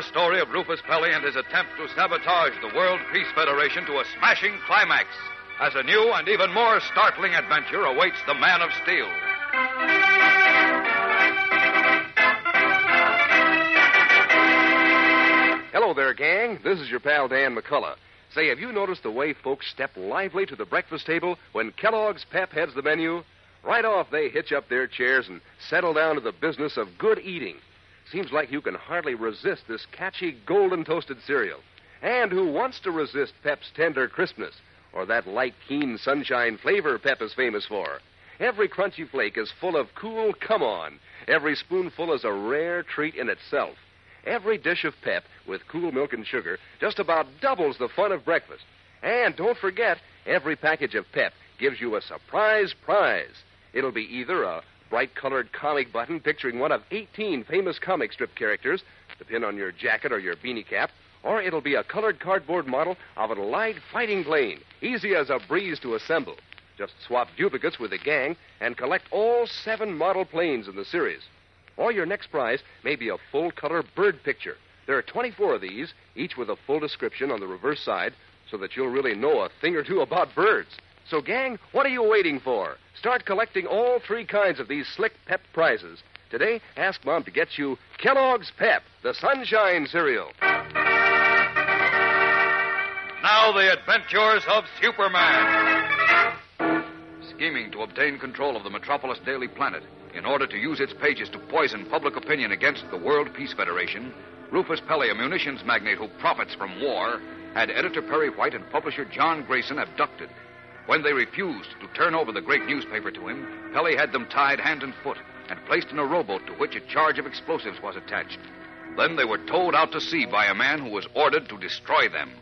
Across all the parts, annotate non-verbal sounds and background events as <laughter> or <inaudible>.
Our story of Rufus Pelly and his attempt to sabotage the World Peace Federation to a smashing climax as a new and even more startling adventure awaits the Man of Steel. Hello there, gang. This is your pal Dan McCullough. Say, have you noticed the way folks step lively to the breakfast table when Kellogg's Pep heads the menu? Right off, they hitch up their chairs and settle down to the business of good eating. Seems like you can hardly resist this catchy golden toasted cereal. And who wants to resist Pep's tender crispness or that light, keen sunshine flavor Pep is famous for? Every crunchy flake is full of cool come on. Every spoonful is a rare treat in itself. Every dish of Pep with cool milk and sugar just about doubles the fun of breakfast. And don't forget, every package of Pep gives you a surprise prize. It'll be either a bright colored comic button picturing one of 18 famous comic strip characters to pin on your jacket or your beanie cap, or it'll be a colored cardboard model of an Allied fighting plane, easy as a breeze to assemble. Just swap duplicates with the gang and collect all seven model planes in the series. Or your next prize may be a full color bird picture. There are 24 of these, each with a full description on the reverse side, so that you'll really know a thing or two about birds. So, gang, what are you waiting for? Start collecting all three kinds of these slick pep prizes. Today, ask Mom to get you Kellogg's Pep, the Sunshine cereal. Now, the adventures of Superman. Scheming to obtain control of the Metropolis Daily Planet in order to use its pages to poison public opinion against the World Peace Federation, Rufus Pelly, a munitions magnate who profits from war, had editor Perry White and publisher John Grayson abducted. When they refused to turn over the great newspaper to him, Pelly had them tied hand and foot and placed in a rowboat to which a charge of explosives was attached. Then they were towed out to sea by a man who was ordered to destroy them.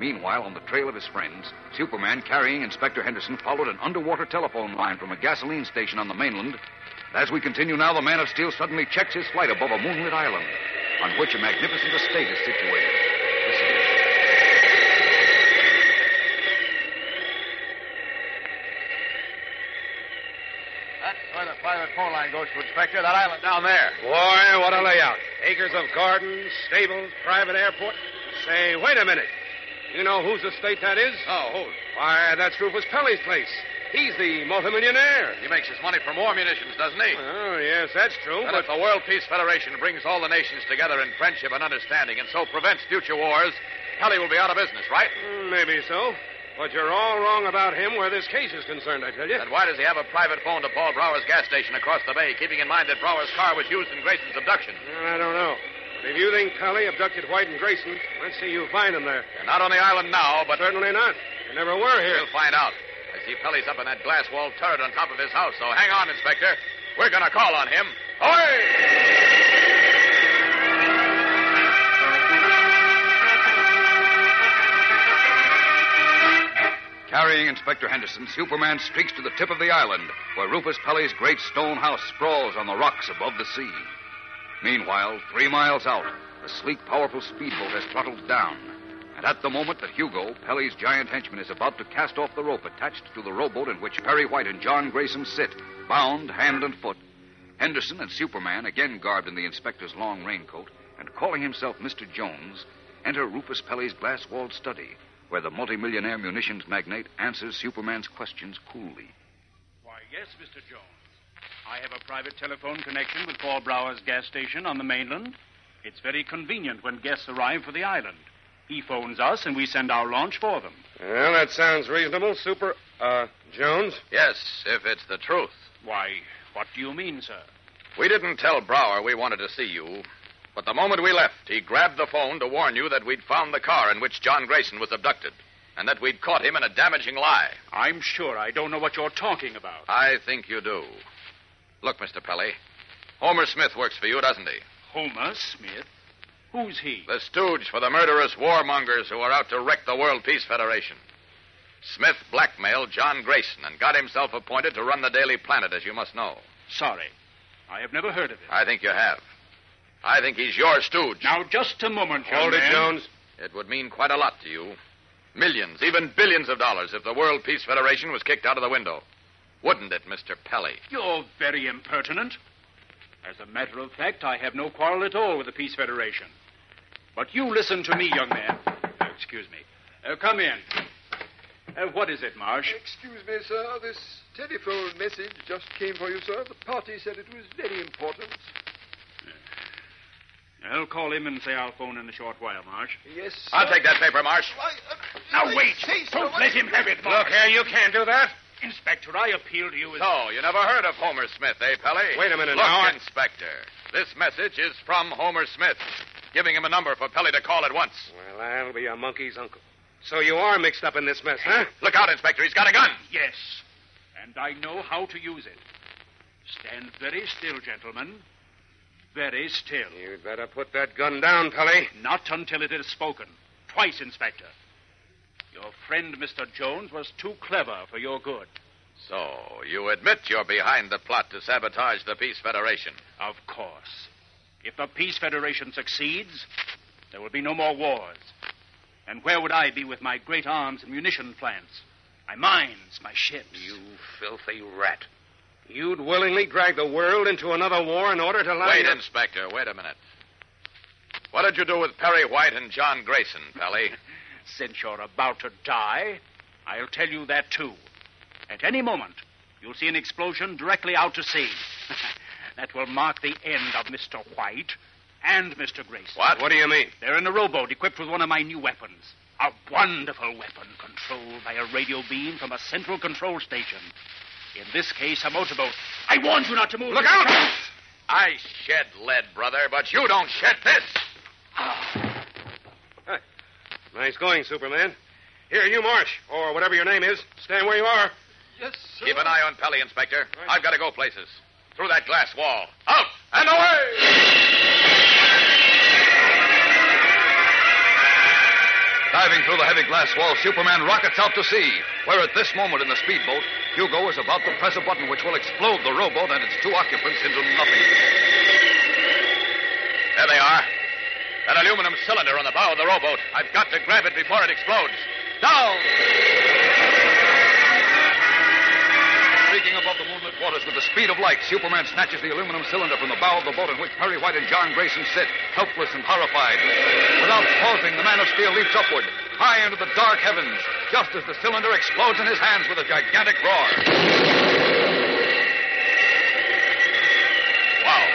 Meanwhile, on the trail of his friends, Superman, carrying Inspector Henderson, followed an underwater telephone line from a gasoline station on the mainland. As we continue now, the Man of Steel suddenly checks his flight above a moonlit island on which a magnificent estate is situated. Listen. That's where the line goes to, Inspector. That island down there. Boy, what a layout. Acres of gardens, stables, private airport. Say, wait a minute. You know whose estate that is? Oh, who? Why, that's Rufus Pelly's place. He's the multimillionaire. He makes his money from war munitions, doesn't he? Oh, yes, that's true. and But if the World Peace Federation brings all the nations together in friendship and understanding and so prevents future wars, Pelly will be out of business, right? Mm, maybe so. But you're all wrong about him where this case is concerned, I tell you. Then why does he have a private phone to Paul Brower's gas station across the bay, keeping in mind that Brower's car was used in Grayson's abduction? Well, I don't know. But if you think Pelly abducted White and Grayson, let's see you find him there. They're not on the island now, but Certainly not. They never were here. we'll find out. I see Pelly's up in that glass walled turret on top of his house, so hang on, Inspector. We're going to call on him. Away! Carrying Inspector Henderson, Superman streaks to the tip of the island, where Rufus Pelly's great stone house sprawls on the rocks above the sea. Meanwhile, three miles out, a sleek, powerful speedboat has throttled down. And at the moment that Hugo, Pelly's giant henchman, is about to cast off the rope attached to the rowboat in which Perry White and John Grayson sit, bound hand and foot, Henderson and Superman, again garbed in the inspector's long raincoat, and calling himself Mr. Jones, enter Rufus Pelly's glass walled study, where the multimillionaire munitions magnate answers Superman's questions coolly. Why, yes, Mr. Jones. I have a private telephone connection with Paul Brower's gas station on the mainland. It's very convenient when guests arrive for the island. He phones us, and we send our launch for them. Well, that sounds reasonable, Super. Uh, Jones? Yes, if it's the truth. Why, what do you mean, sir? We didn't tell Brower we wanted to see you, but the moment we left, he grabbed the phone to warn you that we'd found the car in which John Grayson was abducted, and that we'd caught him in a damaging lie. I'm sure I don't know what you're talking about. I think you do. Look, Mr. Pelly, Homer Smith works for you, doesn't he? Homer Smith? Who's he? The stooge for the murderous warmongers who are out to wreck the World Peace Federation. Smith blackmailed John Grayson and got himself appointed to run the Daily Planet, as you must know. Sorry. I have never heard of him. I think you have. I think he's your stooge. Now, just a moment, young Hold it, man. Jones. It would mean quite a lot to you. Millions, even billions of dollars if the World Peace Federation was kicked out of the window. Wouldn't it, Mr. Pelly? You're very impertinent. As a matter of fact, I have no quarrel at all with the Peace Federation. But you listen to me, young man. Uh, excuse me. Uh, come in. Uh, what is it, Marsh? Excuse me, sir. This telephone message just came for you, sir. The party said it was very important. I'll call him and say I'll phone in a short while, Marsh. Yes, sir. I'll take that paper, Marsh. Why, uh, Now, wait. Don't what- let him have it, Marsh. Look here, you can't do that. Inspector, I appeal to you as... So, you never heard of Homer Smith, eh, Pelly? Wait a minute Look, now, I- Inspector. This message is from Homer Smith, giving him a number for Pelly to call at once. Well, I'll be a monkey's uncle. So you are mixed up in this mess, huh? Look out, Inspector. He's got a gun. Yes. And I know how to use it. Stand very still, gentlemen. Very still. You'd better put that gun down, Pelly. Not until it is spoken. Twice, Inspector. Your friend, Mr. Jones, was too clever for your good. So, you admit you're behind the plot to sabotage the Peace Federation. Of course. If the Peace Federation succeeds, there will be no more wars. And where would I be with my great arms and munition plants? My mines, my ships. You filthy rat. You'd willingly drag the world into another war in order to line Wait, up- Inspector. Wait a minute. What did you do with Perry White and John Grayson, Pelly? <laughs> Since you're about to die, I'll tell you that too. At any moment, you'll see an explosion directly out to sea. <laughs> that will mark the end of Mr. White and Mr. Grayson. What? What do you mean? They're in a rowboat equipped with one of my new weapons. A wonderful weapon controlled by a radio beam from a central control station. In this case, a motorboat. I warned you not to move. Look out! I shed lead, brother, but you don't shed this. Ah. Nice going, Superman. Here, you Marsh, or whatever your name is. Stand where you are. Yes, sir. Keep an eye on Pelly, Inspector. I've got to go places. Through that glass wall. Out and away! Diving through the heavy glass wall, Superman rockets out to sea, where at this moment in the speedboat, Hugo is about to press a button which will explode the rowboat and its two occupants into nothing. There they are. That aluminum cylinder on the bow of the rowboat. I've got to grab it before it explodes. Down! Streaking above the moonlit waters with the speed of light, Superman snatches the aluminum cylinder from the bow of the boat in which Perry White and John Grayson sit, helpless and horrified. Without pausing, the Man of Steel leaps upward, high into the dark heavens, just as the cylinder explodes in his hands with a gigantic roar. Wow.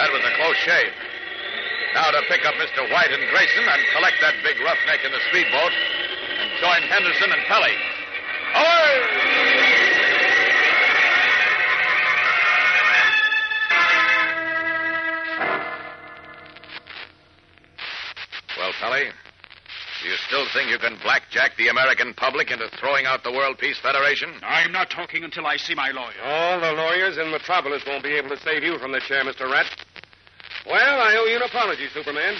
That was a close shave. Now to pick up Mr. White and Grayson and collect that big roughneck in the speedboat and join Henderson and Pelly. Away! You think you can blackjack the American public into throwing out the World Peace Federation? I'm not talking until I see my lawyer. All the lawyers in Metropolis won't be able to save you from the chair, Mr. Rat. Well, I owe you an apology, Superman.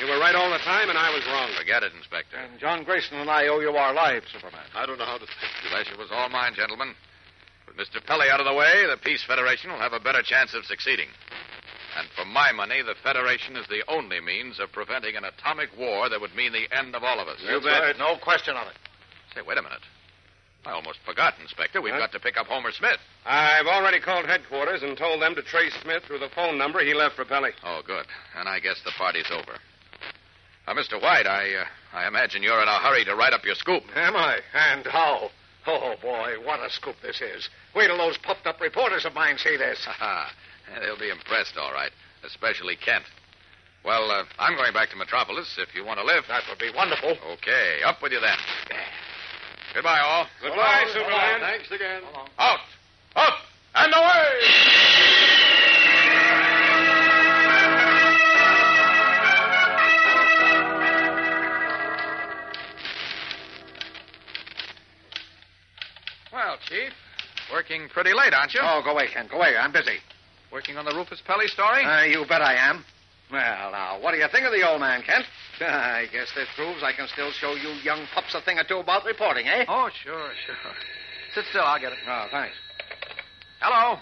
You were right all the time, and I was wrong. Forget it, Inspector. And John Grayson and I owe you our lives, Superman. I don't know how to thank you. Pleasure was all mine, gentlemen. With Mr. Pelly out of the way, the Peace Federation will have a better chance of succeeding. And for my money, the Federation is the only means of preventing an atomic war that would mean the end of all of us. That's right. No question of it. Say, wait a minute. I almost forgot, Inspector. We've Huh? got to pick up Homer Smith. I've already called headquarters and told them to trace Smith through the phone number he left for Pelly. Oh, good. And I guess the party's over. Uh, Mr. White, I, uh, I imagine you're in a hurry to write up your scoop. Am I? And how? Oh, boy, what a scoop this is. Wait till those puffed up reporters of mine see this. <laughs> Ha They'll be impressed, all right, especially Kent. Well, uh, I'm going back to Metropolis if you want to live. That would be wonderful. Okay, up with you then. Goodbye, all. Goodbye, Superman. Thanks again. Out! Up! And away! Well, Chief, working pretty late, aren't you? Oh, go away, Ken. Go away. I'm busy. Working on the Rufus Pelly story? Uh, you bet I am. Well, now, what do you think of the old man, Kent? <laughs> I guess this proves I can still show you young pups a thing or two about reporting, eh? oh, sure, sure. Sit still, I'll get it. Oh, thanks. Hello.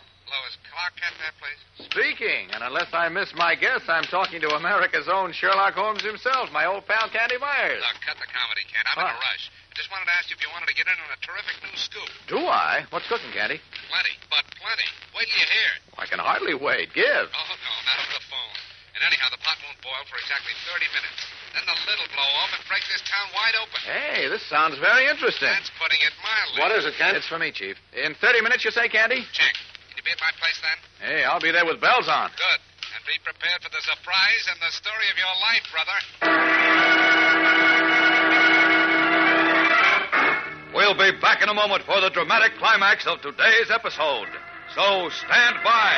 Hello, is Clark Kent there, please? Speaking, and unless I miss my guess, I'm talking to America's own Sherlock Holmes himself, my old pal Candy Myers. Look, cut the comedy, Kent. I'm in a What? rush. I just wanted to ask you if you wanted to get in on a terrific new scoop. Do I? What's cooking, Candy? Plenty, but plenty. Wait till you hear it. I can hardly wait. Give. Oh, no, not over the phone. And anyhow, the pot won't boil for exactly 30 minutes. Then the lid'll blow off and break this town wide open. Hey, this sounds very interesting. That's putting it mildly. What is it, Kent? It's for me, Chief. In 30 minutes, you say, Candy? Check. Can you be at my place then? Hey, I'll be there with bells on. Good. And be prepared for the surprise and the story of your life, brother. We'll be back in a moment for the dramatic climax of today's episode. So stand by.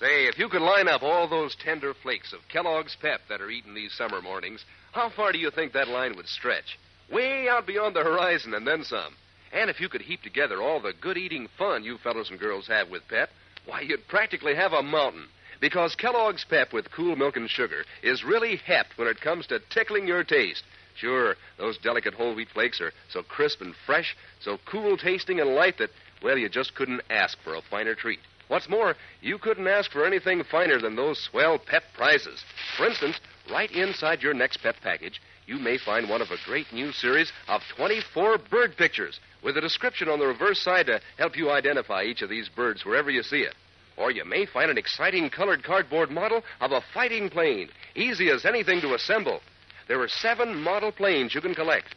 Say, if you could line up all those tender flakes of Kellogg's Pep that are eaten these summer mornings, how far do you think that line would stretch? Way out beyond the horizon and then some. And if you could heap together all the good eating fun you fellows and girls have with Pep, why, you'd practically have a mountain. Because Kellogg's Pep with cool milk and sugar is really hepped when it comes to tickling your taste. Sure, those delicate whole wheat flakes are so crisp and fresh, so cool tasting and light that, well, you just couldn't ask for a finer treat. What's more, you couldn't ask for anything finer than those swell pep prizes. For instance, right inside your next pep package, you may find one of a great new series of 24 bird pictures with a description on the reverse side to help you identify each of these birds wherever you see it. Or you may find an exciting colored cardboard model of a fighting plane, easy as anything to assemble. There are seven model planes you can collect.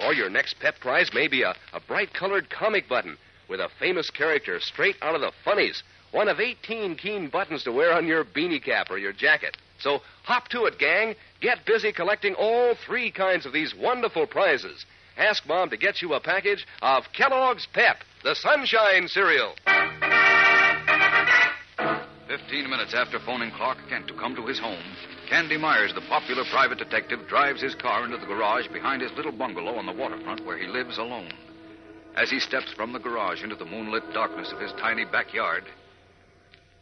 Or your next pep prize may be a, a bright colored comic button with a famous character straight out of the funnies. One of 18 keen buttons to wear on your beanie cap or your jacket. So hop to it, gang. Get busy collecting all three kinds of these wonderful prizes. Ask Mom to get you a package of Kellogg's Pep, the Sunshine cereal. Fifteen minutes after phoning Clark Kent to come to his home, Candy Myers, the popular private detective, drives his car into the garage behind his little bungalow on the waterfront where he lives alone. As he steps from the garage into the moonlit darkness of his tiny backyard,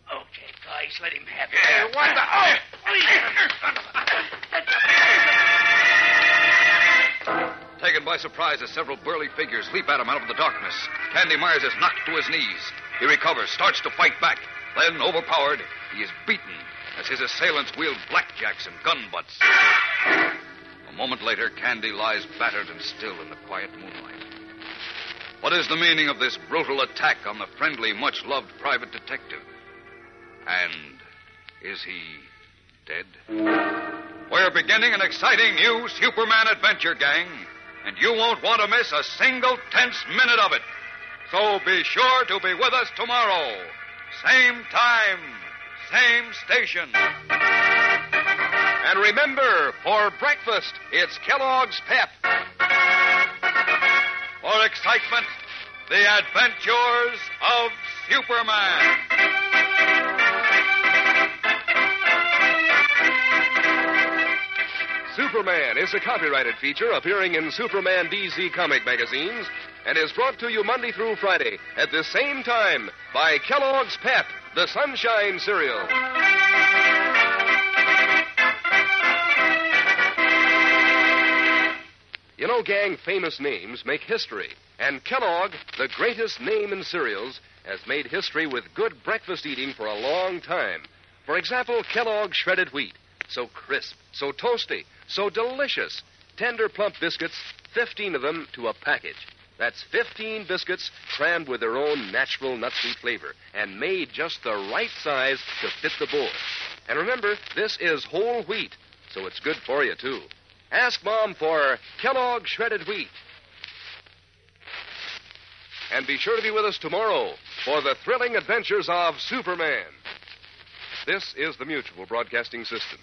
Okay, guys, let him have it. Hey, what oh! the... taken by surprise as several burly figures leap at him out of the darkness, Candy Myers is knocked to his knees. He recovers, starts to fight back. Then, overpowered, he is beaten as his assailants wield blackjacks and gun butts. A moment later, Candy lies battered and still in the quiet moonlight. What is the meaning of this brutal attack on the friendly, much loved private detective? And is he dead? We're beginning an exciting new Superman adventure, gang, and you won't want to miss a single tense minute of it. So be sure to be with us tomorrow. Same time, same station. And remember, for breakfast, it's Kellogg's Pep. For excitement, the adventures of Superman. Superman is a copyrighted feature appearing in Superman DC comic magazines and is brought to you Monday through Friday at the same time by Kellogg's Pep, the Sunshine Cereal. You know, gang, famous names make history. And Kellogg, the greatest name in cereals, has made history with good breakfast eating for a long time. For example, Kellogg's shredded wheat. So crisp, so toasty, so delicious. Tender, plump biscuits, 15 of them to a package. That's 15 biscuits crammed with their own natural nut sweet flavor and made just the right size to fit the bowl. And remember, this is whole wheat, so it's good for you, too. Ask Mom for Kellogg Shredded Wheat. And be sure to be with us tomorrow for the thrilling adventures of Superman. This is the Mutual Broadcasting System.